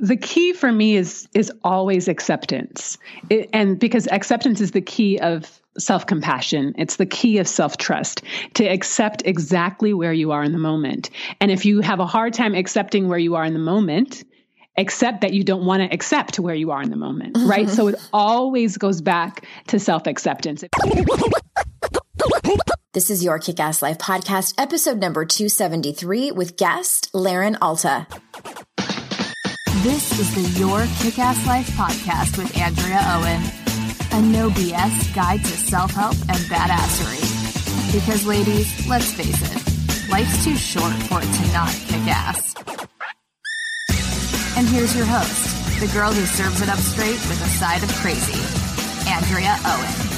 the key for me is is always acceptance it, and because acceptance is the key of self-compassion it's the key of self-trust to accept exactly where you are in the moment and if you have a hard time accepting where you are in the moment accept that you don't want to accept where you are in the moment mm-hmm. right so it always goes back to self-acceptance this is your Kick Ass Life podcast, episode number 273 with guest L'Erin Alta. This is the Your Kick Ass Life podcast with Andrea Owen, a no BS guide to self help and badassery. Because, ladies, let's face it, life's too short for it to not kick ass. And here's your host, the girl who serves it up straight with a side of crazy, Andrea Owen.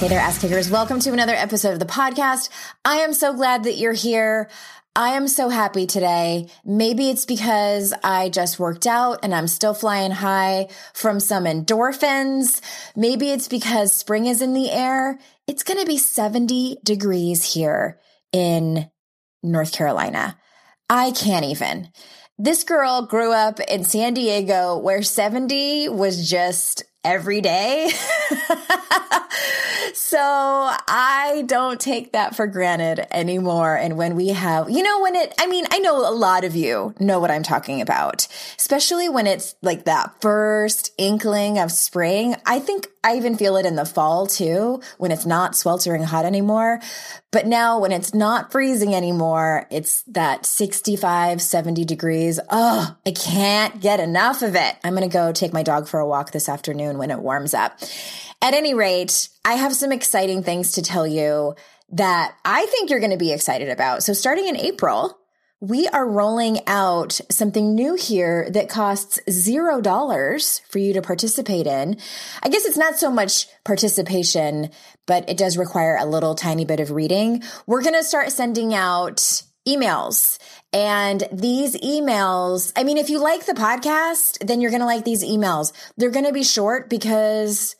Hey there, ass kickers. Welcome to another episode of the podcast. I am so glad that you're here. I am so happy today. Maybe it's because I just worked out and I'm still flying high from some endorphins. Maybe it's because spring is in the air. It's going to be 70 degrees here in North Carolina. I can't even. This girl grew up in San Diego where 70 was just every day. so I don't take that for granted anymore. And when we have, you know, when it, I mean, I know a lot of you know what I'm talking about, especially when it's like that first inkling of spring. I think I even feel it in the fall too, when it's not sweltering hot anymore. But now when it's not freezing anymore, it's that 65, 70 degrees. Oh, I can't get enough of it. I'm going to go take my dog for a walk this afternoon when it warms up. At any rate, I have some exciting things to tell you that I think you're going to be excited about. So starting in April, we are rolling out something new here that costs zero dollars for you to participate in. I guess it's not so much participation, but it does require a little tiny bit of reading. We're going to start sending out emails. And these emails, I mean, if you like the podcast, then you're going to like these emails. They're going to be short because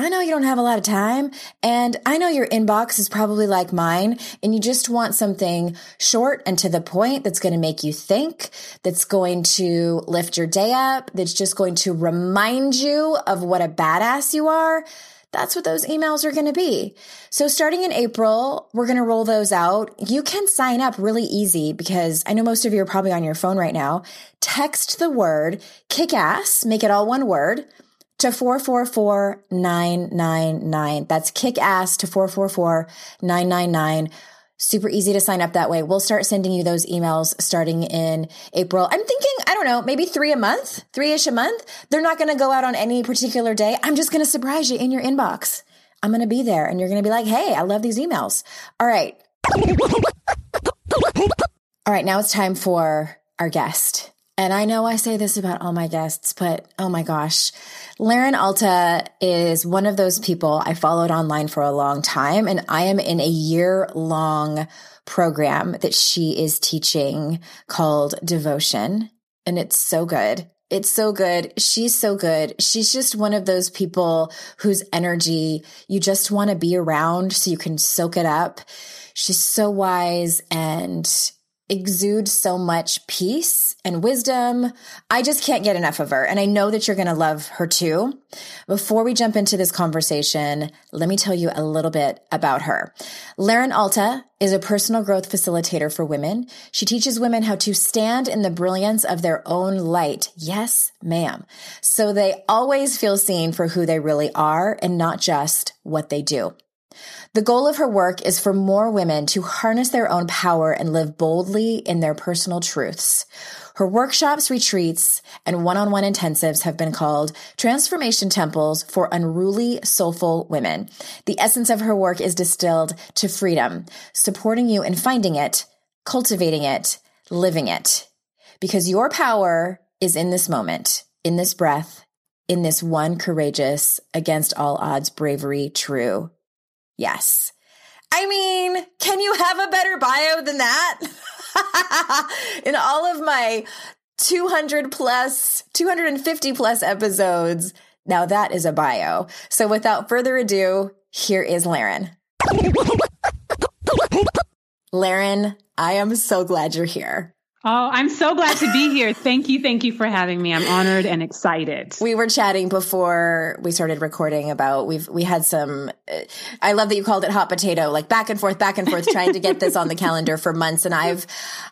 I know you don't have a lot of time and I know your inbox is probably like mine and you just want something short and to the point that's going to make you think, that's going to lift your day up, that's just going to remind you of what a badass you are. That's what those emails are going to be. So starting in April, we're going to roll those out. You can sign up really easy because I know most of you are probably on your phone right now. Text the word kick ass, make it all one word to 444999. That's kick ass to 444999. Super easy to sign up that way. We'll start sending you those emails starting in April. I'm thinking, I don't know, maybe three a month, three ish a month. They're not going to go out on any particular day. I'm just going to surprise you in your inbox. I'm going to be there and you're going to be like, Hey, I love these emails. All right. All right. Now it's time for our guest. And I know I say this about all my guests, but oh my gosh, L'Erin Alta is one of those people I followed online for a long time. And I am in a year long program that she is teaching called Devotion. And it's so good. It's so good. She's so good. She's just one of those people whose energy you just want to be around so you can soak it up. She's so wise and exudes so much peace and wisdom. I just can't get enough of her. And I know that you're going to love her too. Before we jump into this conversation, let me tell you a little bit about her. L'Erin Alta is a personal growth facilitator for women. She teaches women how to stand in the brilliance of their own light. Yes, ma'am. So they always feel seen for who they really are and not just what they do. The goal of her work is for more women to harness their own power and live boldly in their personal truths. Her workshops, retreats, and one-on-one intensives have been called transformation temples for unruly, soulful women. The essence of her work is distilled to freedom, supporting you in finding it, cultivating it, living it. Because your power is in this moment, in this breath, in this one courageous, against all odds bravery, true Yes. I mean, can you have a better bio than that? In all of my 200 plus, 250 plus episodes, now that is a bio. So without further ado, here is L'Erin. L'Erin, I am so glad you're here. Oh, I'm so glad to be here. Thank you. Thank you for having me. I'm honored and excited. We were chatting before we started recording about we've we had some uh, I love that you called it hot potato, like back and forth, back and forth trying to get this on the calendar for months and I've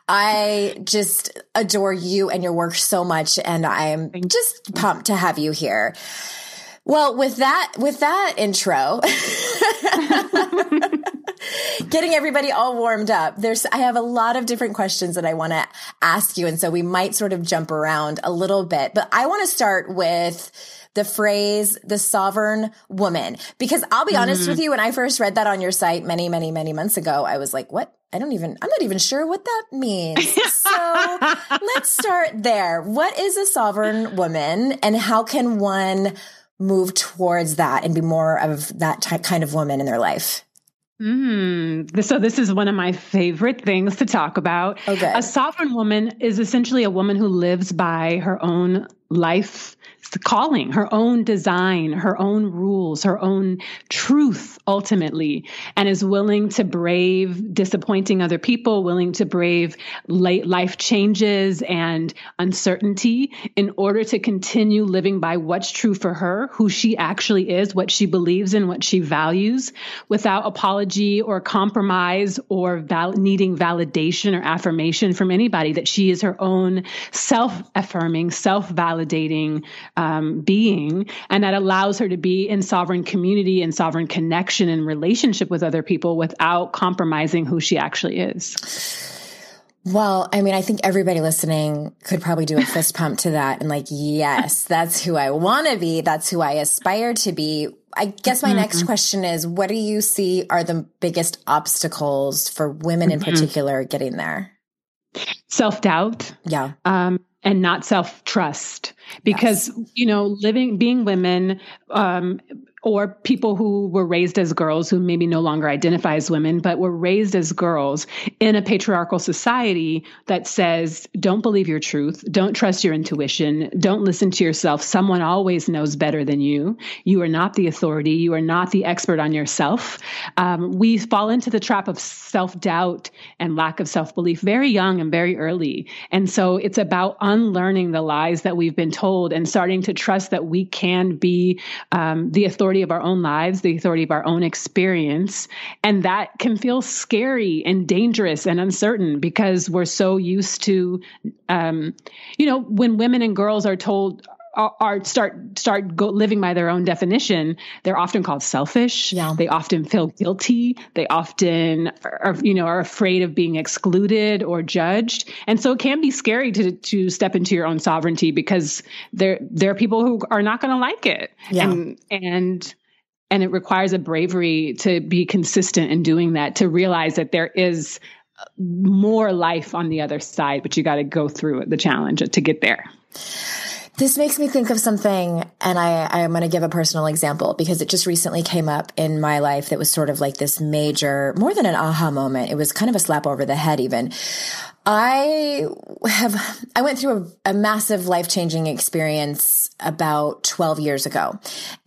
I just adore you and your work so much and I'm just pumped to have you here. Well, with that with that intro getting everybody all warmed up. There's, I have a lot of different questions that I want to ask you. And so we might sort of jump around a little bit, but I want to start with the phrase, the sovereign woman, because I'll be mm-hmm. honest with you. When I first read that on your site many, many, many months ago, I was like, what? I don't even, I'm not even sure what that means. so let's start there. What is a sovereign woman and how can one move towards that and be more of that type, kind of woman in their life? Mm, so this is one of my favorite things to talk about. Okay. A sovereign woman is essentially a woman who lives by her own life calling, her own design, her own rules, her own truth ultimately, and is willing to brave disappointing other people, willing to brave late life changes and uncertainty in order to continue living by what's true for her, who she actually is, what she believes in, what she values, without apology or compromise or val- needing validation or affirmation from anybody, that she is her own self affirming, self validating um, being, and that allows her to be in sovereign community and sovereign connection and relationship with other people without compromising who she actually is. Well, I mean, I think everybody listening could probably do a fist pump to that and like, yes, that's who I want to be. That's who I aspire to be. I guess my mm-hmm. next question is what do you see are the biggest obstacles for women in mm-hmm. particular getting there? Self doubt. Yeah. Um, and not self trust because yes. you know living being women um, or people who were raised as girls who maybe no longer identify as women, but were raised as girls in a patriarchal society that says, don't believe your truth, don't trust your intuition, don't listen to yourself. Someone always knows better than you. You are not the authority, you are not the expert on yourself. Um, we fall into the trap of self doubt and lack of self belief very young and very early. And so it's about unlearning the lies that we've been told and starting to trust that we can be um, the authority authority of our own lives, the authority of our own experience. And that can feel scary and dangerous and uncertain because we're so used to, um, you know, when women and girls are told, are, start start go, living by their own definition, they're often called selfish. Yeah. They often feel guilty. They often are, you know are afraid of being excluded or judged, and so it can be scary to to step into your own sovereignty because there there are people who are not going to like it. Yeah. And and and it requires a bravery to be consistent in doing that to realize that there is more life on the other side, but you got to go through the challenge to get there. This makes me think of something, and I, I'm going to give a personal example because it just recently came up in my life that was sort of like this major, more than an aha moment. It was kind of a slap over the head, even. I have, I went through a, a massive life changing experience about 12 years ago.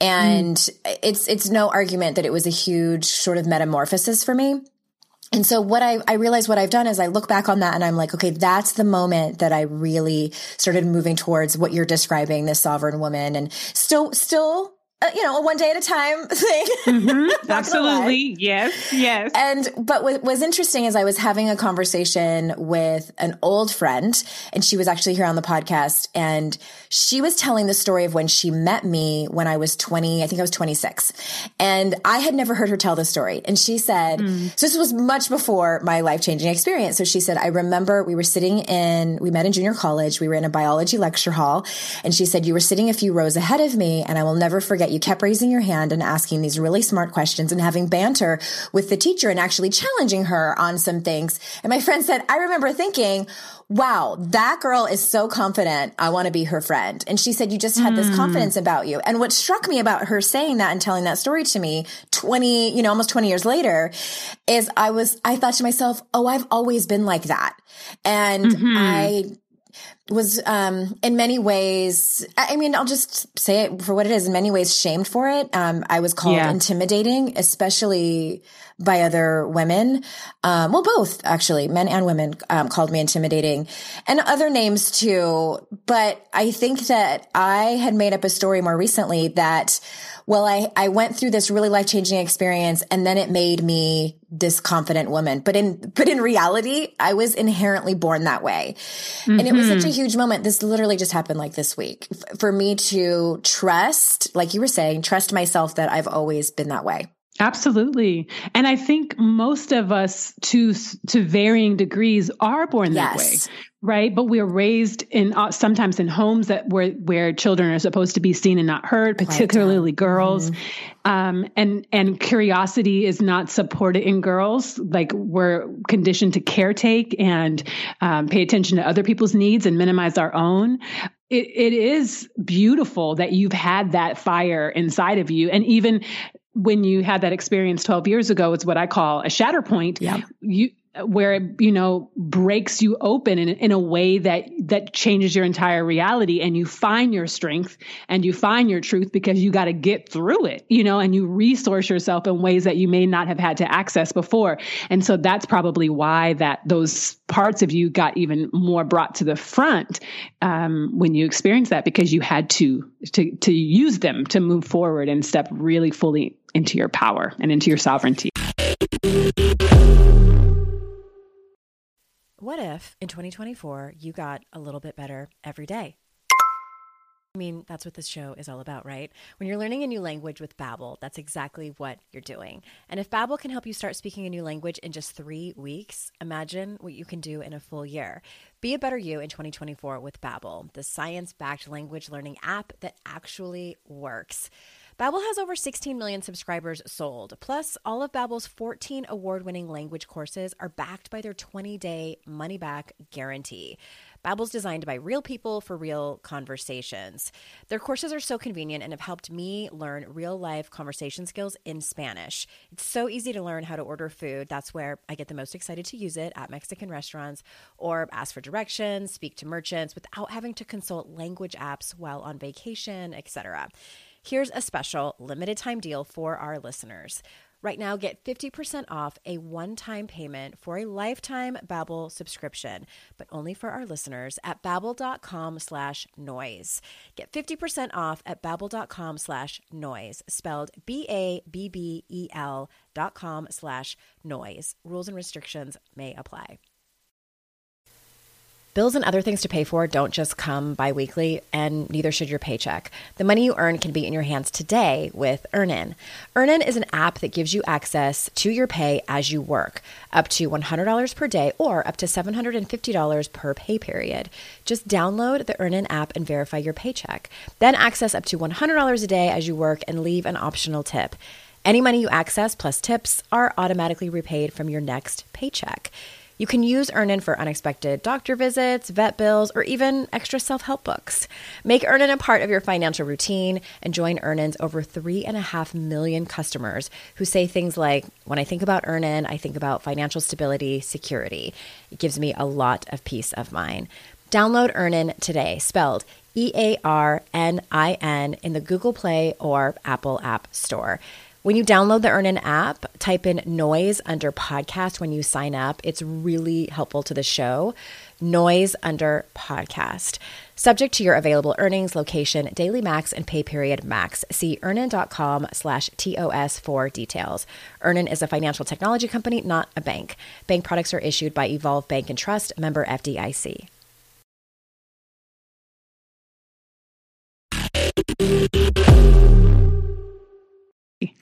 And mm. it's, it's no argument that it was a huge sort of metamorphosis for me. And so what I, I realize what I've done is I look back on that and I'm like, okay, that's the moment that I really started moving towards what you're describing, this sovereign woman. And still, still uh, you know, a one day at a time thing. Mm-hmm. Absolutely. Yes. Yes. And, but what was interesting is I was having a conversation with an old friend and she was actually here on the podcast and she was telling the story of when she met me when I was 20, I think I was 26. And I had never heard her tell the story. And she said, mm. so this was much before my life changing experience. So she said, I remember we were sitting in, we met in junior college. We were in a biology lecture hall and she said, you were sitting a few rows ahead of me and I will never forget you kept raising your hand and asking these really smart questions and having banter with the teacher and actually challenging her on some things. And my friend said, I remember thinking, wow, that girl is so confident. I want to be her friend. And she said, you just had mm. this hmm. confidence about you. And what struck me about her saying that and telling that story to me 20, you know, almost 20 years later is I was, I thought to myself, oh, I've always been like that. And mm-hmm. I, was um, in many ways, I mean, I'll just say it for what it is, in many ways shamed for it. Um, I was called yeah. intimidating, especially by other women. Um, well, both actually, men and women um, called me intimidating and other names too. But I think that I had made up a story more recently that well, I, I went through this really life changing experience and then it made me this confident woman. But in, but in reality, I was inherently born that way. Mm-hmm. And it was such a mm-hmm. huge moment. This literally just happened like this week for me to trust, like you were saying, trust myself that I've always been that way. Absolutely. And I think most of us to to varying degrees are born that yes. way. Right? But we're raised in uh, sometimes in homes that where where children are supposed to be seen and not heard, particularly girls. Mm-hmm. Um, and and curiosity is not supported in girls. Like we're conditioned to caretake and um, pay attention to other people's needs and minimize our own it, it is beautiful that you've had that fire inside of you and even when you had that experience 12 years ago it's what i call a shatter point yeah. you where it you know breaks you open in, in a way that that changes your entire reality and you find your strength and you find your truth because you got to get through it you know and you resource yourself in ways that you may not have had to access before and so that's probably why that those parts of you got even more brought to the front um, when you experienced that because you had to to to use them to move forward and step really fully into your power and into your sovereignty what if in 2024 you got a little bit better every day? I mean, that's what this show is all about, right? When you're learning a new language with Babbel, that's exactly what you're doing. And if Babbel can help you start speaking a new language in just 3 weeks, imagine what you can do in a full year. Be a better you in 2024 with Babbel, the science-backed language learning app that actually works. Babbel has over 16 million subscribers sold. Plus, all of Babbel's 14 award-winning language courses are backed by their 20-day money-back guarantee. Babbel's designed by real people for real conversations. Their courses are so convenient and have helped me learn real-life conversation skills in Spanish. It's so easy to learn how to order food. That's where I get the most excited to use it at Mexican restaurants or ask for directions, speak to merchants without having to consult language apps while on vacation, etc. Here's a special limited time deal for our listeners. Right now, get 50% off a one-time payment for a lifetime Babbel subscription, but only for our listeners at babbel.com slash noise. Get 50% off at babbel.com slash noise, spelled B-A-B-B-E-L dot com slash noise. Rules and restrictions may apply. Bills and other things to pay for don't just come biweekly, and neither should your paycheck. The money you earn can be in your hands today with Earnin. Earnin is an app that gives you access to your pay as you work, up to $100 per day or up to $750 per pay period. Just download the Earnin app and verify your paycheck. Then access up to $100 a day as you work and leave an optional tip. Any money you access plus tips are automatically repaid from your next paycheck. You can use Earnin for unexpected doctor visits, vet bills, or even extra self help books. Make Earnin a part of your financial routine and join Earnin's over three and a half million customers who say things like, When I think about Earnin, I think about financial stability, security. It gives me a lot of peace of mind. Download Earnin today, spelled E A R N I N, in the Google Play or Apple App Store. When you download the Earnin app, type in noise under podcast when you sign up. It's really helpful to the show. Noise under podcast. Subject to your available earnings, location, daily max, and pay period max. See earnin.com slash TOS for details. Earnin is a financial technology company, not a bank. Bank products are issued by Evolve Bank and Trust, member FDIC.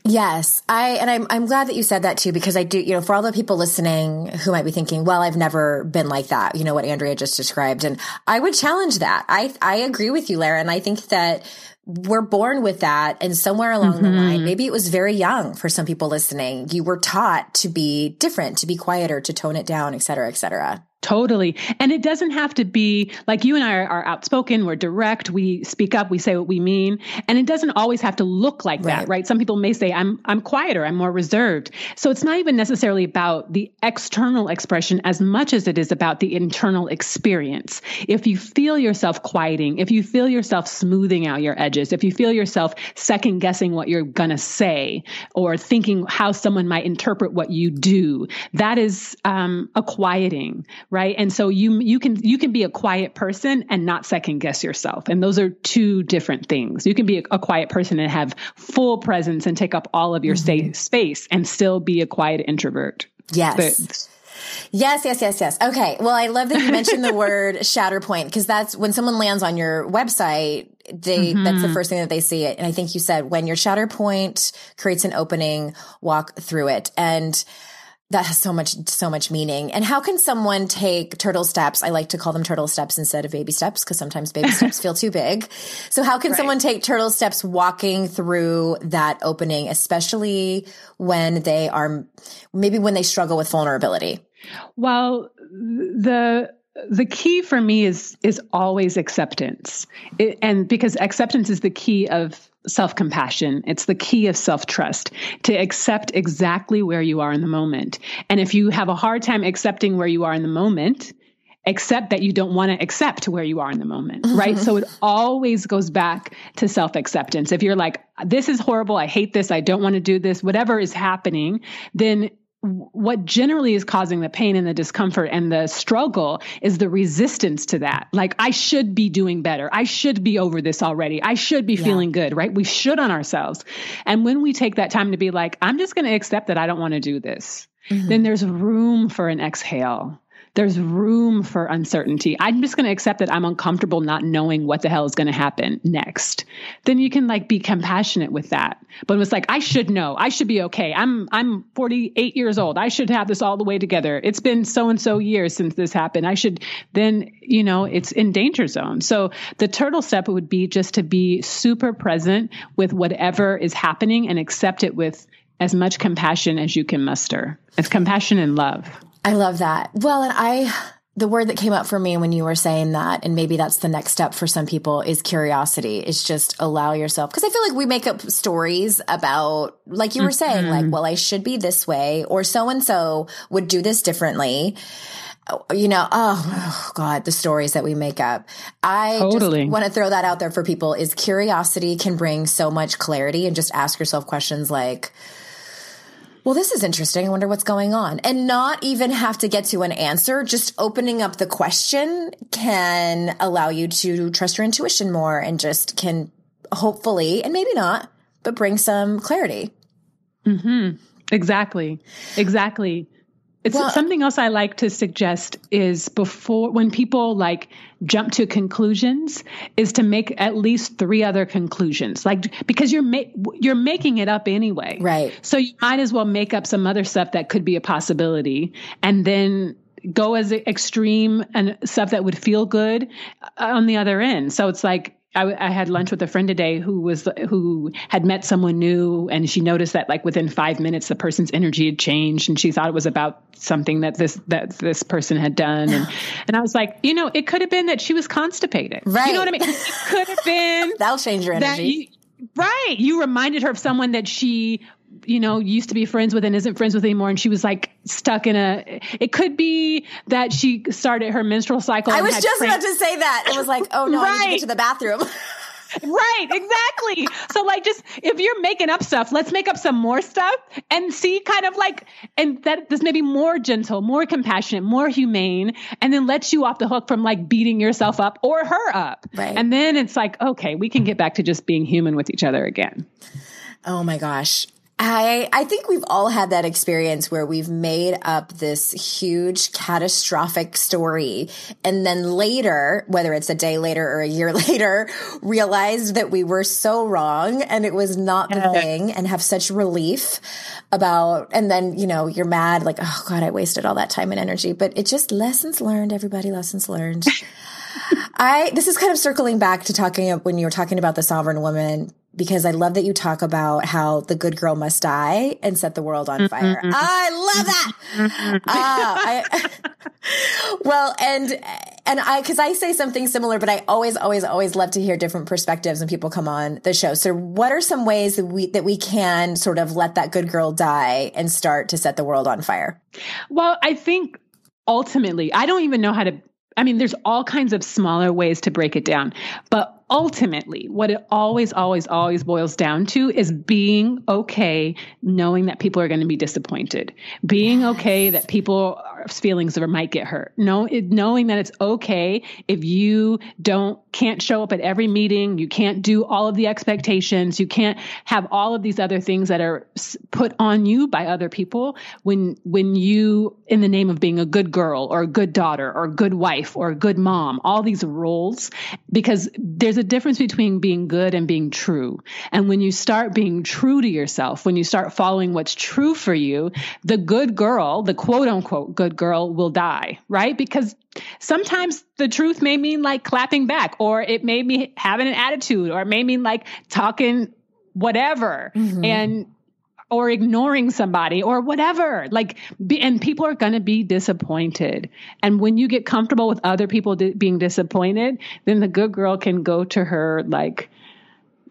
Yes, I and I'm I'm glad that you said that too because I do, you know, for all the people listening who might be thinking, well, I've never been like that, you know what Andrea just described and I would challenge that. I I agree with you, Lara, and I think that we're born with that and somewhere along mm-hmm. the line, maybe it was very young for some people listening. You were taught to be different, to be quieter, to tone it down, et cetera, et cetera. Totally. And it doesn't have to be like you and I are, are, outspoken, we're direct, we speak up, we say what we mean. And it doesn't always have to look like right. that, right? Some people may say, I'm I'm quieter, I'm more reserved. So it's not even necessarily about the external expression as much as it is about the internal experience. If you feel yourself quieting, if you feel yourself smoothing out your edges, if you feel yourself second guessing what you're gonna say or thinking how someone might interpret what you do, that is um, a quieting right and so you you can you can be a quiet person and not second guess yourself and those are two different things you can be a, a quiet person and have full presence and take up all of your mm-hmm. space and still be a quiet introvert yes but, Yes, yes, yes, yes. Okay. Well, I love that you mentioned the word Shatterpoint because that's when someone lands on your website, they mm-hmm. that's the first thing that they see it. And I think you said when your Shatterpoint creates an opening, walk through it. And that has so much so much meaning. And how can someone take turtle steps? I like to call them turtle steps instead of baby steps because sometimes baby steps feel too big. So how can right. someone take turtle steps walking through that opening especially when they are maybe when they struggle with vulnerability? Well the the key for me is is always acceptance. It, and because acceptance is the key of self compassion. It's the key of self trust to accept exactly where you are in the moment. And if you have a hard time accepting where you are in the moment, accept that you don't want to accept where you are in the moment, mm-hmm. right? so it always goes back to self acceptance. If you're like, this is horrible, I hate this, I don't want to do this, whatever is happening, then what generally is causing the pain and the discomfort and the struggle is the resistance to that. Like, I should be doing better. I should be over this already. I should be yeah. feeling good, right? We should on ourselves. And when we take that time to be like, I'm just going to accept that I don't want to do this, mm-hmm. then there's room for an exhale there's room for uncertainty. I'm just going to accept that I'm uncomfortable not knowing what the hell is going to happen next. Then you can like be compassionate with that. But it was like I should know. I should be okay. I'm I'm 48 years old. I should have this all the way together. It's been so and so years since this happened. I should then, you know, it's in danger zone. So the turtle step would be just to be super present with whatever is happening and accept it with as much compassion as you can muster. It's compassion and love. I love that. Well, and I, the word that came up for me when you were saying that, and maybe that's the next step for some people is curiosity, is just allow yourself. Cause I feel like we make up stories about, like you were mm-hmm. saying, like, well, I should be this way, or so and so would do this differently you know, oh, oh, God, the stories that we make up. I totally. want to throw that out there for people is curiosity can bring so much clarity and just ask yourself questions like, well, this is interesting. I wonder what's going on. And not even have to get to an answer. Just opening up the question can allow you to trust your intuition more and just can hopefully, and maybe not, but bring some clarity. Mm-hmm. Exactly. Exactly. It's well, something else I like to suggest is before when people like jump to conclusions is to make at least three other conclusions. Like because you're ma- you're making it up anyway. Right. So you might as well make up some other stuff that could be a possibility and then go as extreme and stuff that would feel good uh, on the other end. So it's like I, I, had lunch with a friend today who was who had met someone new, and she noticed that like within five minutes the person's energy had changed, and she thought it was about something that this that this person had done, and and I was like, you know, it could have been that she was constipated, right? You know what I mean? It could have been that'll change your energy. right. You reminded her of someone that she you know, used to be friends with and isn't friends with anymore. And she was like stuck in a, it could be that she started her menstrual cycle. I was just about to say that. It was like, oh no, right. I need to get to the bathroom. right, exactly. So like just if you're making up stuff, let's make up some more stuff and see kind of like and that this may be more gentle, more compassionate, more humane, and then lets you off the hook from like beating yourself up or her up. Right. And then it's like, okay, we can get back to just being human with each other again. Oh my gosh. I, I think we've all had that experience where we've made up this huge catastrophic story and then later, whether it's a day later or a year later, realized that we were so wrong and it was not the thing and have such relief about, and then, you know, you're mad, like, oh God, I wasted all that time and energy, but it just lessons learned, everybody, lessons learned. I, this is kind of circling back to talking when you were talking about the sovereign woman because I love that you talk about how the good girl must die and set the world on fire. Mm-hmm. I love that. Mm-hmm. uh, I, well, and and I because I say something similar, but I always, always, always love to hear different perspectives when people come on the show. So, what are some ways that we that we can sort of let that good girl die and start to set the world on fire? Well, I think ultimately, I don't even know how to. I mean, there's all kinds of smaller ways to break it down, but ultimately, what it always, always, always boils down to is being okay, knowing that people are going to be disappointed, being yes. okay that people feelings or might get hurt. No, it, knowing that it's okay if you don't can't show up at every meeting, you can't do all of the expectations, you can't have all of these other things that are put on you by other people when when you in the name of being a good girl or a good daughter or a good wife or a good mom, all these roles because there's a difference between being good and being true. And when you start being true to yourself, when you start following what's true for you, the good girl, the quote unquote good girl will die, right? Because sometimes the truth may mean like clapping back, or it may mean having an attitude, or it may mean like talking whatever. Mm-hmm. And or ignoring somebody or whatever like be, and people are going to be disappointed and when you get comfortable with other people di- being disappointed then the good girl can go to her like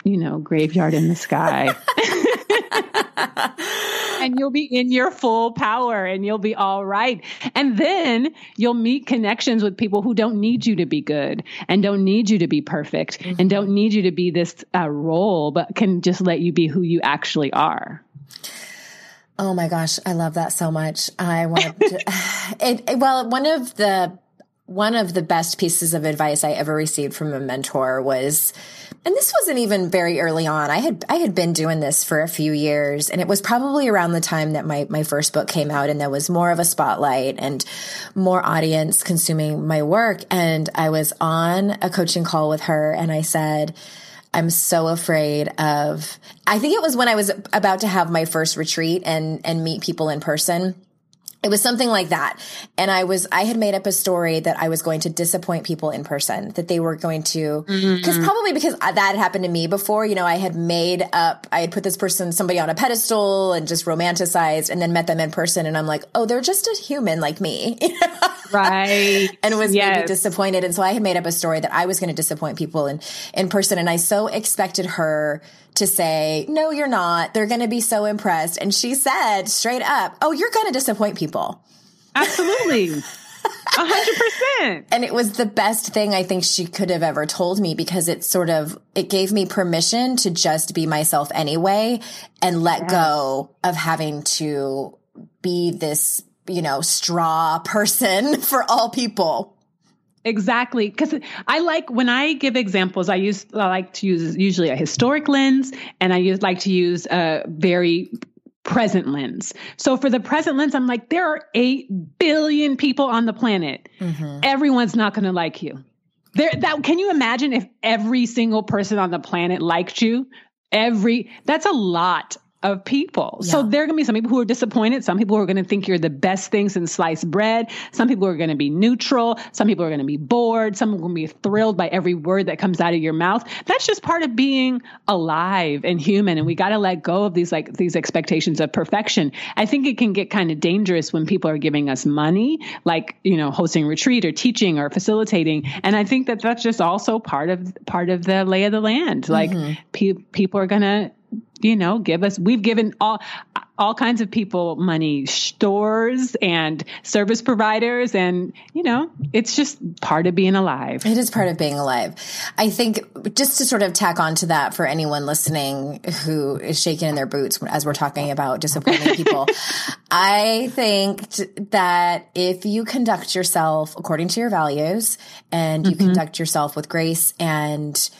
you know graveyard in the sky and you'll be in your full power and you'll be all right. And then you'll meet connections with people who don't need you to be good and don't need you to be perfect mm-hmm. and don't need you to be this uh, role, but can just let you be who you actually are. Oh my gosh, I love that so much. I want to, it, well, one of the one of the best pieces of advice I ever received from a mentor was and this wasn't even very early on. I had I had been doing this for a few years and it was probably around the time that my my first book came out and there was more of a spotlight and more audience consuming my work and I was on a coaching call with her and I said I'm so afraid of I think it was when I was about to have my first retreat and and meet people in person it was something like that. And I was, I had made up a story that I was going to disappoint people in person, that they were going to, because mm-hmm. probably because that had happened to me before, you know, I had made up, I had put this person, somebody on a pedestal and just romanticized and then met them in person. And I'm like, oh, they're just a human like me. right. and was yes. maybe disappointed. And so I had made up a story that I was going to disappoint people in, in person. And I so expected her to say, no, you're not. They're going to be so impressed. And she said straight up, oh, you're going to disappoint people. Absolutely. A hundred percent. And it was the best thing I think she could have ever told me because it sort of, it gave me permission to just be myself anyway and let yes. go of having to be this, you know, straw person for all people. Exactly. Because I like when I give examples, I use, I like to use usually a historic lens and I use like to use a very present lens. So for the present lens, I'm like, there are 8 billion people on the planet. Mm-hmm. Everyone's not going to like you. There, that, can you imagine if every single person on the planet liked you? Every, that's a lot of people. Yeah. So there are going to be some people who are disappointed. Some people who are going to think you're the best things in sliced bread. Some people are going to be neutral. Some people are going to be bored. Some are going to be thrilled by every word that comes out of your mouth. That's just part of being alive and human. And we got to let go of these like these expectations of perfection. I think it can get kind of dangerous when people are giving us money, like, you know, hosting retreat or teaching or facilitating. And I think that that's just also part of part of the lay of the land. Like mm-hmm. pe- people are going to you know, give us, we've given all, all kinds of people money, stores and service providers. And, you know, it's just part of being alive. It is part of being alive. I think just to sort of tack on to that for anyone listening who is shaking in their boots as we're talking about disappointing people, I think that if you conduct yourself according to your values and you mm-hmm. conduct yourself with grace and,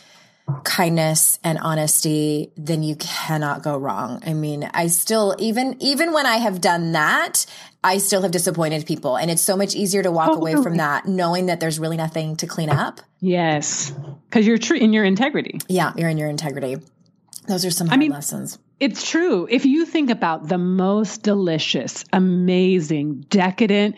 kindness and honesty, then you cannot go wrong. I mean, I still, even, even when I have done that, I still have disappointed people. And it's so much easier to walk away from that knowing that there's really nothing to clean up. Yes. Cause you're true in your integrity. Yeah. You're in your integrity. Those are some I mean, lessons. It's true. If you think about the most delicious, amazing, decadent,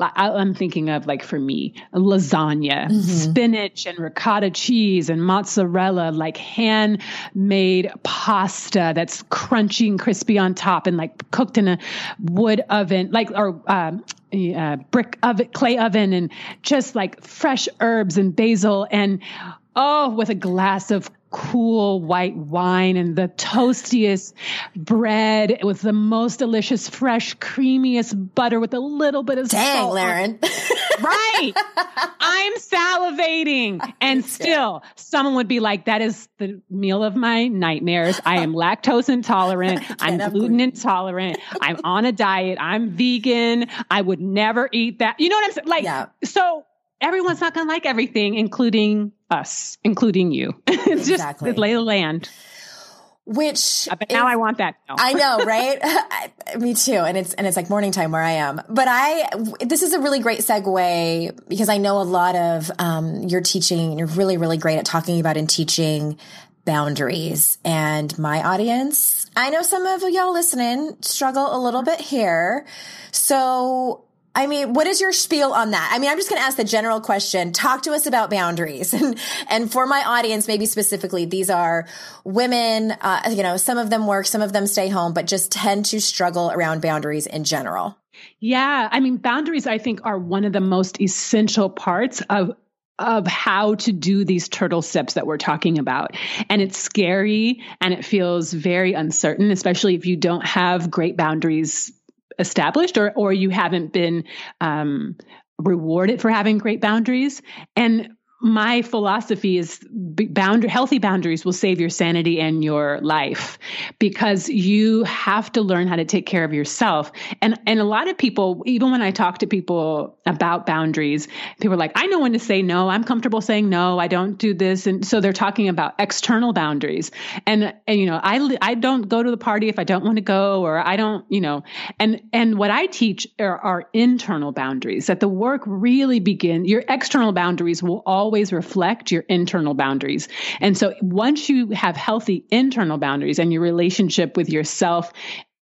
I'm thinking of like for me, lasagna, mm-hmm. spinach and ricotta cheese and mozzarella, like handmade pasta that's crunchy and crispy on top and like cooked in a wood oven, like, or, um, uh, brick oven, clay oven, and just like fresh herbs and basil, and oh, with a glass of cool white wine and the toastiest bread with the most delicious, fresh, creamiest butter with a little bit of Dang, salt. L'Erin. right. I'm salivating. And still, someone would be like, that is the meal of my nightmares. I am lactose intolerant. I'm gluten intolerant. I'm on a diet. I'm vegan. I would never eat that. You know what I'm saying? Like, yeah. so everyone's not going to like everything, including us, including you. it's exactly. just lay the land. Which but now I want that. I know, right? Me too. And it's and it's like morning time where I am. But I this is a really great segue because I know a lot of um, your teaching. You're really really great at talking about and teaching boundaries. And my audience, I know some of y'all listening struggle a little bit here. So I mean, what is your spiel on that? I mean, I'm just going to ask the general question. Talk to us about boundaries. And, and for my audience, maybe specifically, these are women, uh, you know, some of them work, some of them stay home, but just tend to struggle around boundaries in general. Yeah. I mean, boundaries, I think, are one of the most essential parts of of how to do these turtle steps that we're talking about. And it's scary and it feels very uncertain, especially if you don't have great boundaries established or or you haven't been um, rewarded for having great boundaries. And my philosophy is bound, healthy boundaries will save your sanity and your life because you have to learn how to take care of yourself. And, and a lot of people, even when I talk to people about boundaries, people are like, I know when to say no. I'm comfortable saying no. I don't do this. And so they're talking about external boundaries. And, and, you know, I, I don't go to the party if I don't want to go or I don't, you know, and, and what I teach are, are internal boundaries that the work really begin. Your external boundaries will always always reflect your internal boundaries. And so once you have healthy internal boundaries and your relationship with yourself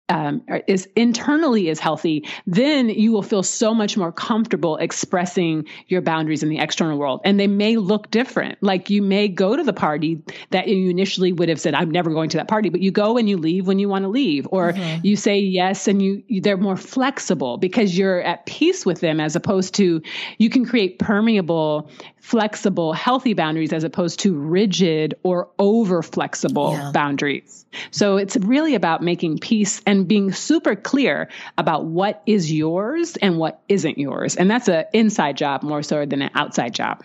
um, is internally is healthy, then you will feel so much more comfortable expressing your boundaries in the external world. And they may look different. Like you may go to the party that you initially would have said, I'm never going to that party, but you go and you leave when you want to leave. Or mm-hmm. you say yes and you, they're more flexible because you're at peace with them as opposed to you can create permeable, flexible, healthy boundaries as opposed to rigid or over flexible yeah. boundaries. So it's really about making peace and being super clear about what is yours and what isn't yours. And that's an inside job more so than an outside job.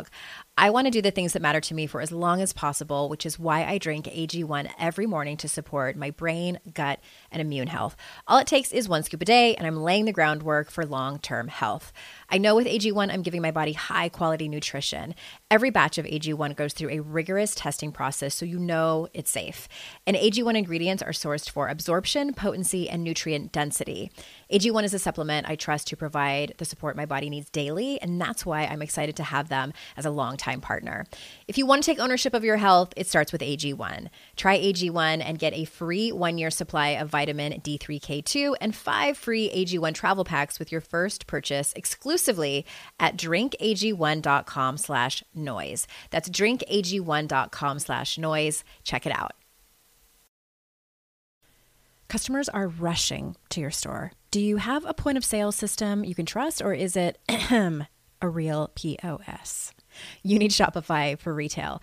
dog. I want to do the things that matter to me for as long as possible, which is why I drink AG1 every morning to support my brain, gut, and immune health. All it takes is one scoop a day, and I'm laying the groundwork for long term health. I know with AG1, I'm giving my body high quality nutrition. Every batch of AG1 goes through a rigorous testing process so you know it's safe. And AG1 ingredients are sourced for absorption, potency, and nutrient density. AG1 is a supplement I trust to provide the support my body needs daily, and that's why I'm excited to have them as a longtime partner. If you want to take ownership of your health, it starts with AG1. Try AG1 and get a free one year supply of vitamin D3K2 and five free AG1 travel packs with your first purchase exclusively at drinkag1.com slash noise. That's drinkag1.com slash noise. Check it out. Customers are rushing to your store. Do you have a point of sale system you can trust, or is it a real POS? You need Shopify for retail.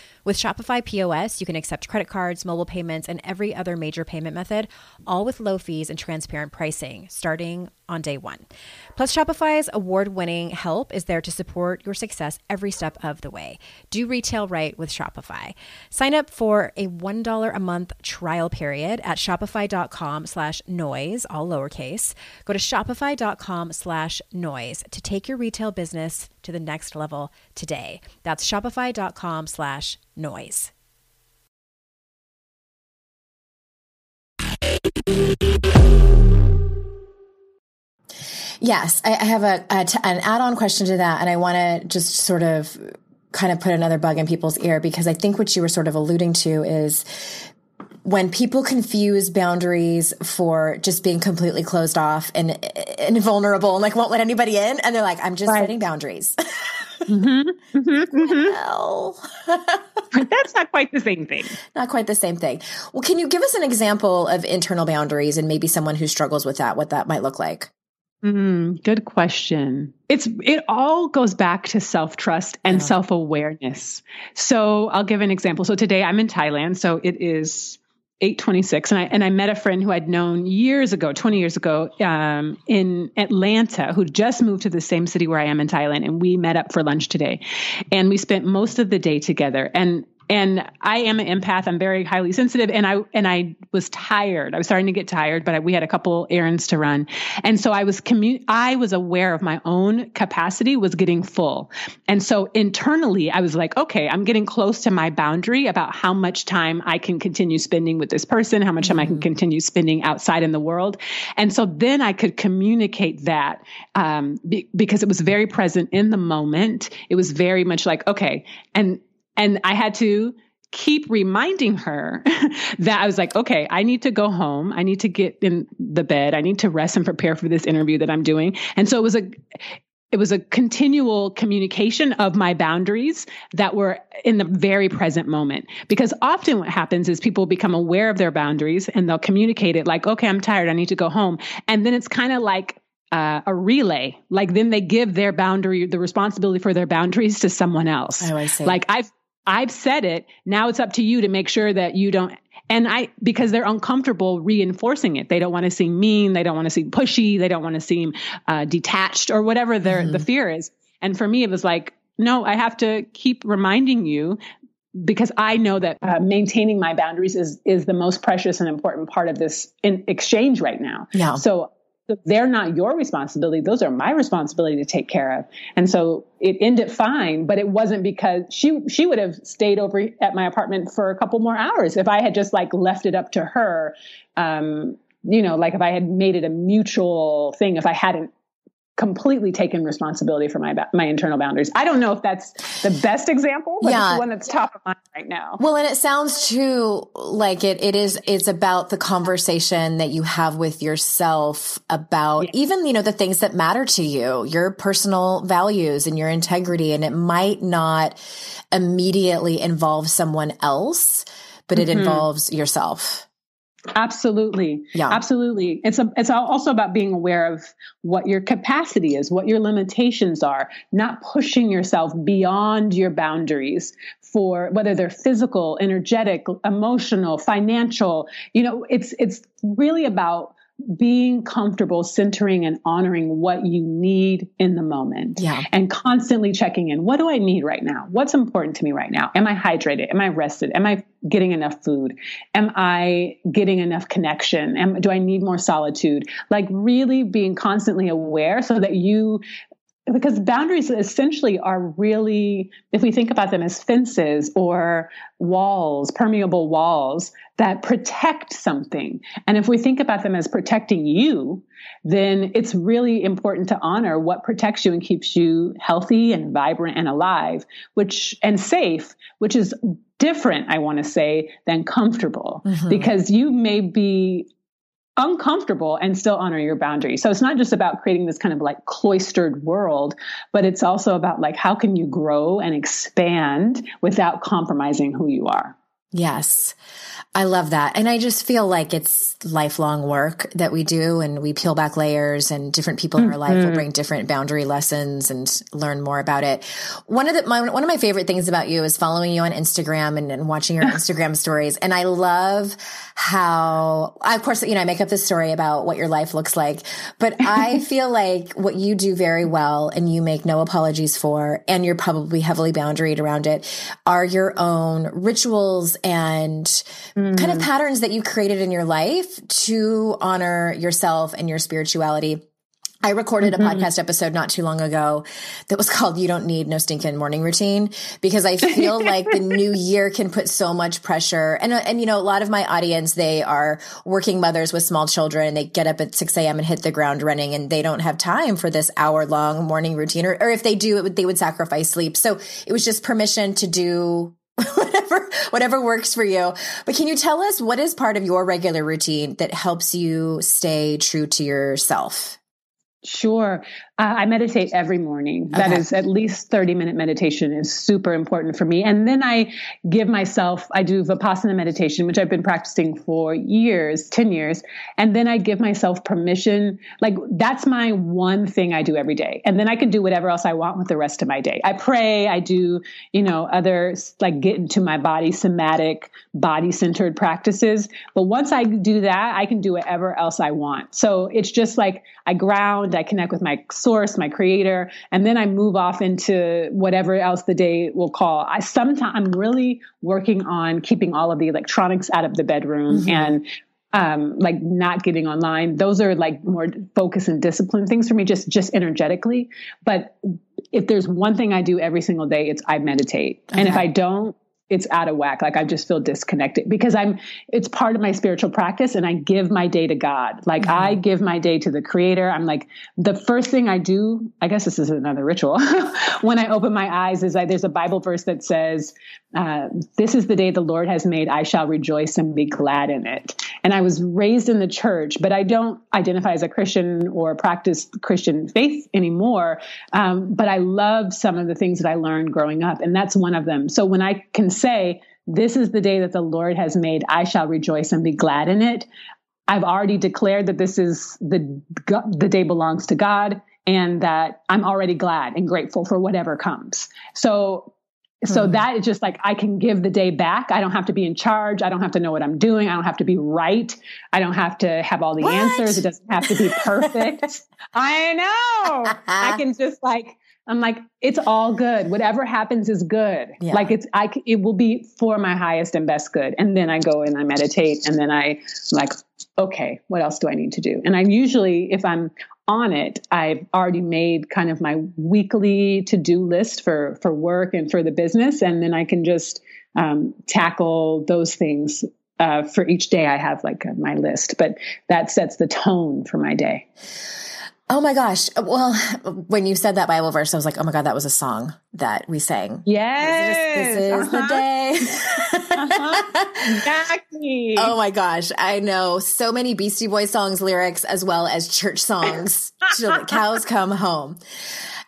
With Shopify POS, you can accept credit cards, mobile payments, and every other major payment method, all with low fees and transparent pricing, starting on day one. Plus, Shopify's award winning help is there to support your success every step of the way. Do retail right with Shopify. Sign up for a $1 a month trial period at shopify.com slash noise, all lowercase. Go to shopify.com slash noise to take your retail business to the next level today. That's shopify.com slash noise. Yes, I, I have a, a t- an add-on question to that, and I want to just sort of kind of put another bug in people's ear because I think what you were sort of alluding to is when people confuse boundaries for just being completely closed off and, and vulnerable and like won't let anybody in, and they're like, "I'm just right. setting boundaries." mm-hmm. Mm-hmm. mm-hmm. That's not quite the same thing. Not quite the same thing. Well, can you give us an example of internal boundaries and maybe someone who struggles with that, what that might look like? Mm, good question. It's it all goes back to self trust and yeah. self awareness. So I'll give an example. So today I'm in Thailand. So it is 826 and I and I met a friend who I'd known years ago, 20 years ago, um, in Atlanta, who just moved to the same city where I am in Thailand, and we met up for lunch today, and we spent most of the day together. And and I am an empath. I'm very highly sensitive, and I and I was tired. I was starting to get tired, but I, we had a couple errands to run, and so I was commu- I was aware of my own capacity was getting full, and so internally I was like, okay, I'm getting close to my boundary about how much time I can continue spending with this person, how much time mm-hmm. I can mm-hmm. continue spending outside in the world, and so then I could communicate that um, be, because it was very present in the moment. It was very much like, okay, and and I had to keep reminding her that I was like, okay, I need to go home. I need to get in the bed. I need to rest and prepare for this interview that I'm doing. And so it was a, it was a continual communication of my boundaries that were in the very present moment. Because often what happens is people become aware of their boundaries and they'll communicate it like, okay, I'm tired. I need to go home. And then it's kind of like, uh, a relay. Like then they give their boundary, the responsibility for their boundaries to someone else. Oh, I see. Like I've I've said it. Now it's up to you to make sure that you don't. And I, because they're uncomfortable reinforcing it. They don't want to seem mean. They don't want to seem pushy. They don't want to seem uh, detached or whatever their mm-hmm. the fear is. And for me, it was like, no, I have to keep reminding you because I know that uh, maintaining my boundaries is is the most precious and important part of this in exchange right now. Yeah. So they're not your responsibility. Those are my responsibility to take care of. And so it ended fine, but it wasn't because she, she would have stayed over at my apartment for a couple more hours if I had just like left it up to her. Um, you know, like if I had made it a mutual thing, if I hadn't completely taken responsibility for my my internal boundaries. I don't know if that's the best example, but yeah. it's the one that's top of mind right now. Well, and it sounds too like it it is it's about the conversation that you have with yourself about yeah. even you know the things that matter to you, your personal values and your integrity and it might not immediately involve someone else, but it mm-hmm. involves yourself. Absolutely. Yeah. Absolutely. It's a, it's also about being aware of what your capacity is, what your limitations are, not pushing yourself beyond your boundaries for whether they're physical, energetic, emotional, financial. You know, it's it's really about being comfortable centering and honoring what you need in the moment yeah. and constantly checking in. What do i need right now? What's important to me right now? Am i hydrated? Am i rested? Am i getting enough food? Am i getting enough connection? Am, do i need more solitude? Like really being constantly aware so that you because boundaries essentially are really, if we think about them as fences or walls, permeable walls that protect something. And if we think about them as protecting you, then it's really important to honor what protects you and keeps you healthy and vibrant and alive, which and safe, which is different, I want to say, than comfortable mm-hmm. because you may be uncomfortable and still honor your boundaries. So it's not just about creating this kind of like cloistered world, but it's also about like how can you grow and expand without compromising who you are. Yes. I love that. And I just feel like it's lifelong work that we do and we peel back layers and different people in our life will mm-hmm. bring different boundary lessons and learn more about it. One of the, my, one of my favorite things about you is following you on Instagram and, and watching your Instagram stories. And I love how, I, of course, you know, I make up this story about what your life looks like, but I feel like what you do very well and you make no apologies for, and you're probably heavily boundaried around it are your own rituals and mm. kind of mm. patterns that you created in your life to honor yourself and your spirituality. I recorded mm-hmm. a podcast episode not too long ago that was called You Don't Need No Stinking Morning Routine because I feel like the new year can put so much pressure. And, and, you know, a lot of my audience, they are working mothers with small children and they get up at 6 a.m. and hit the ground running and they don't have time for this hour long morning routine. Or, or if they do, it would, they would sacrifice sleep. So it was just permission to do whatever whatever works for you. But can you tell us what is part of your regular routine that helps you stay true to yourself? Sure. Uh, I meditate every morning. Okay. That is at least 30 minute meditation is super important for me. And then I give myself, I do Vipassana meditation, which I've been practicing for years, 10 years. And then I give myself permission. Like that's my one thing I do every day. And then I can do whatever else I want with the rest of my day. I pray, I do, you know, other like get into my body, somatic, body centered practices. But once I do that, I can do whatever else I want. So it's just like I ground, I connect with my source, my creator, and then I move off into whatever else the day will call. I sometimes I'm really working on keeping all of the electronics out of the bedroom mm-hmm. and um, like not getting online. Those are like more focus and discipline things for me, just just energetically. But if there's one thing I do every single day, it's I meditate. Okay. And if I don't, it's out of whack. Like I just feel disconnected because I'm, it's part of my spiritual practice and I give my day to God. Like mm-hmm. I give my day to the creator. I'm like, the first thing I do, I guess this is another ritual. when I open my eyes is I, there's a Bible verse that says, uh, this is the day the Lord has made. I shall rejoice and be glad in it. And I was raised in the church, but I don't identify as a Christian or practice Christian faith anymore. Um, but I love some of the things that I learned growing up, and that's one of them. So when I can say, this is the day that the Lord has made, I shall rejoice and be glad in it. I've already declared that this is the the day belongs to God and that I'm already glad and grateful for whatever comes. So so mm-hmm. that is just like I can give the day back. I don't have to be in charge. I don't have to know what I'm doing. I don't have to be right. I don't have to have all the what? answers. It doesn't have to be perfect. I know. I can just like I'm like it's all good. Whatever happens is good. Yeah. Like it's I it will be for my highest and best good. And then I go and I meditate and then I I'm like okay, what else do I need to do? And I usually if I'm on it, I've already made kind of my weekly to do list for for work and for the business, and then I can just um, tackle those things uh, for each day. I have like my list, but that sets the tone for my day. Oh my gosh. Well, when you said that Bible verse, I was like, oh my God, that was a song that we sang. Yes. This is, this is uh-huh. the day. uh-huh. Exactly. Oh my gosh. I know so many Beastie Boys songs, lyrics, as well as church songs cows come home.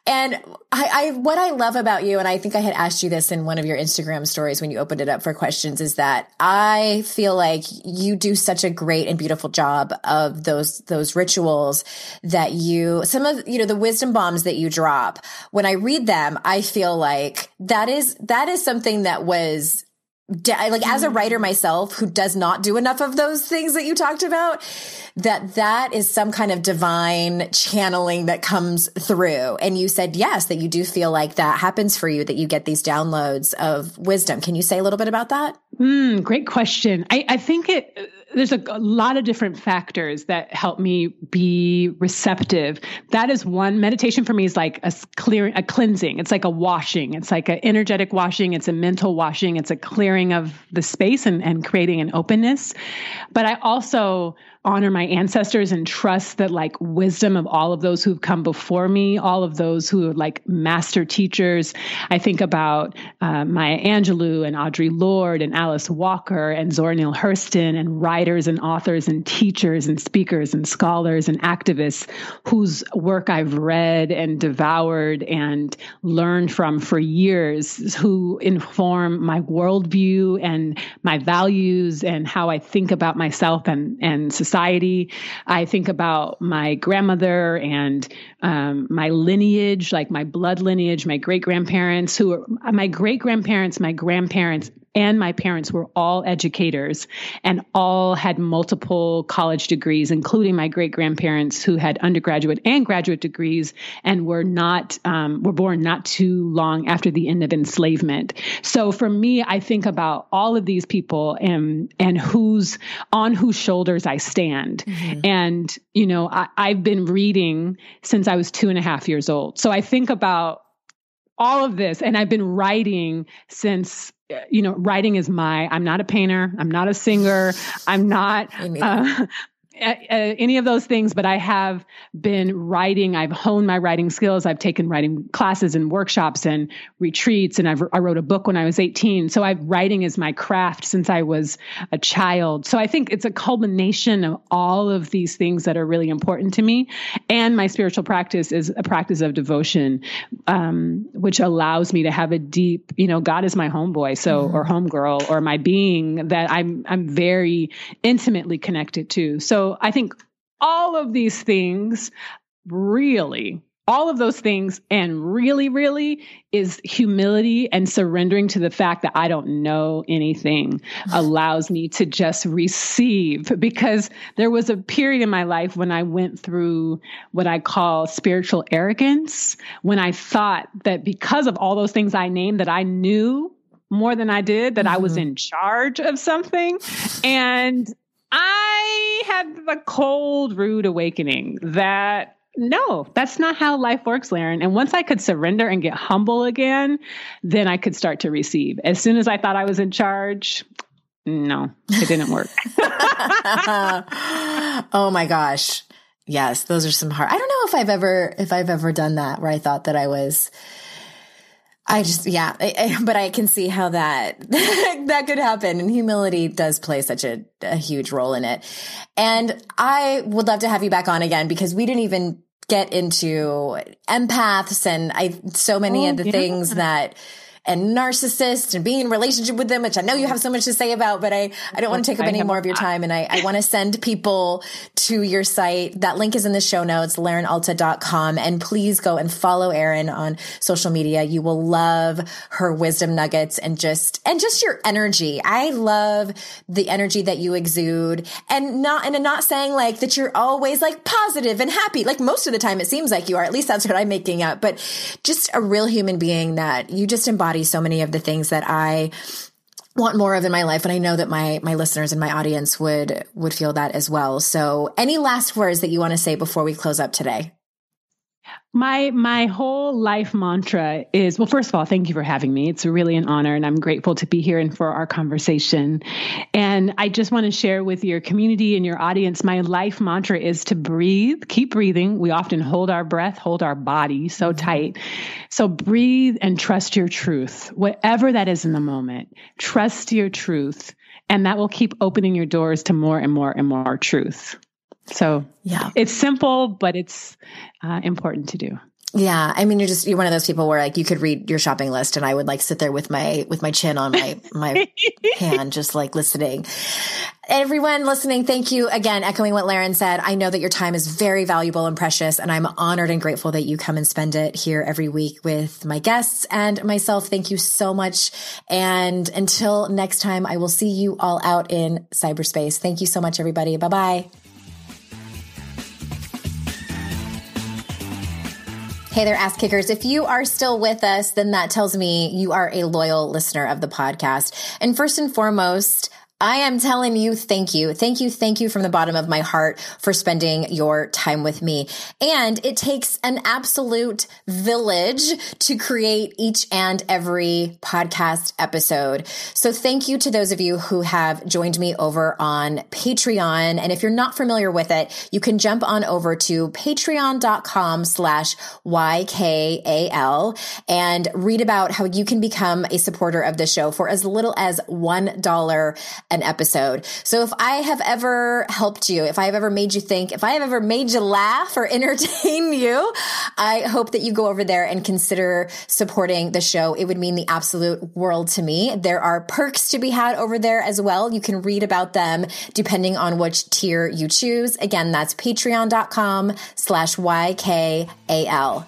And I, I, what I love about you, and I think I had asked you this in one of your Instagram stories when you opened it up for questions, is that I feel like you do such a great and beautiful job of those, those rituals that you, some of, you know, the wisdom bombs that you drop. When I read them, I feel like that is, that is something that was like as a mm. writer myself who does not do enough of those things that you talked about that that is some kind of divine channeling that comes through. And you said yes that you do feel like that happens for you that you get these downloads of wisdom. Can you say a little bit about that mm, great question I, I think it there's a, a, lot of different factors that help me be receptive. That is one. Meditation for me is like a clearing, a cleansing. It's like a washing. It's like an energetic washing. It's a mental washing. It's a clearing of the space and, and creating an openness. But I also honor my ancestors and trust that like wisdom of all of those who've come before me, all of those who are like master teachers. I think about uh, Maya Angelou and Audre Lorde and Alice Walker and Zora Neale Hurston and writers and authors and teachers and speakers and scholars and activists whose work I've read and devoured and learned from for years, who inform my worldview and my values and how I think about myself and, and society society. I think about my grandmother and um, my lineage, like my blood lineage, my great grandparents, who are my great grandparents, my grandparents and my parents were all educators and all had multiple college degrees, including my great grandparents who had undergraduate and graduate degrees and were not um, were born not too long after the end of enslavement. So for me, I think about all of these people and and who's on whose shoulders I stand. Mm-hmm. And you know, I, I've been reading since I was two and a half years old. So I think about all of this and i've been writing since you know, writing is my, I'm not a painter, I'm not a singer, I'm not, uh, any of those things, but I have been writing. I've honed my writing skills. I've taken writing classes and workshops and retreats, and I've, I wrote a book when I was 18. So I've writing is my craft since I was a child. So I think it's a culmination of all of these things that are really important to me. And my spiritual practice is a practice of devotion, um, which allows me to have a deep, you know, God is my homeboy, so mm-hmm. or homegirl, or my being that I'm I'm very intimately connected to. So I think all of these things really all of those things and really really is humility and surrendering to the fact that i don't know anything allows me to just receive because there was a period in my life when i went through what i call spiritual arrogance when i thought that because of all those things i named that i knew more than i did that mm-hmm. i was mm-hmm. in charge of something and I had the cold, rude awakening that no, that's not how life works, L'Erin. And once I could surrender and get humble again, then I could start to receive. As soon as I thought I was in charge, no, it didn't work. oh my gosh. Yes, those are some hard. I don't know if I've ever if I've ever done that where I thought that I was I just, yeah, I, I, but I can see how that, that could happen. And humility does play such a, a huge role in it. And I would love to have you back on again because we didn't even get into empaths and I, so many oh, of the yeah. things that, and narcissists and being in relationship with them, which I know you have so much to say about, but I, I don't want to take up any more of your time. And I, I want to send people to your site. That link is in the show notes, lerinalta.com. And please go and follow Erin on social media. You will love her wisdom nuggets and just, and just your energy. I love the energy that you exude and not, and not saying like that you're always like positive and happy. Like most of the time it seems like you are, at least that's what I'm making up, but just a real human being that you just embody embody so many of the things that I want more of in my life and I know that my my listeners and my audience would would feel that as well. So any last words that you want to say before we close up today? My my whole life mantra is well first of all thank you for having me. It's really an honor and I'm grateful to be here and for our conversation. And I just want to share with your community and your audience my life mantra is to breathe keep breathing. We often hold our breath hold our body so mm-hmm. tight. So breathe and trust your truth. Whatever that is in the moment trust your truth and that will keep opening your doors to more and more and more truth so yeah, it's simple, but it's uh, important to do. Yeah, I mean, you're just you're one of those people where like you could read your shopping list, and I would like sit there with my with my chin on my my hand, just like listening. Everyone listening, thank you again. Echoing what L'Erin said, I know that your time is very valuable and precious, and I'm honored and grateful that you come and spend it here every week with my guests and myself. Thank you so much. And until next time, I will see you all out in cyberspace. Thank you so much, everybody. Bye bye. Hey there, ass kickers. If you are still with us, then that tells me you are a loyal listener of the podcast. And first and foremost, I am telling you, thank you. Thank you. Thank you from the bottom of my heart for spending your time with me. And it takes an absolute village to create each and every podcast episode. So thank you to those of you who have joined me over on Patreon. And if you're not familiar with it, you can jump on over to patreon.com slash YKAL and read about how you can become a supporter of the show for as little as $1 an episode. So if I have ever helped you, if I have ever made you think, if I have ever made you laugh or entertain you, I hope that you go over there and consider supporting the show. It would mean the absolute world to me. There are perks to be had over there as well. You can read about them depending on which tier you choose. Again, that's patreon.com slash YKAL.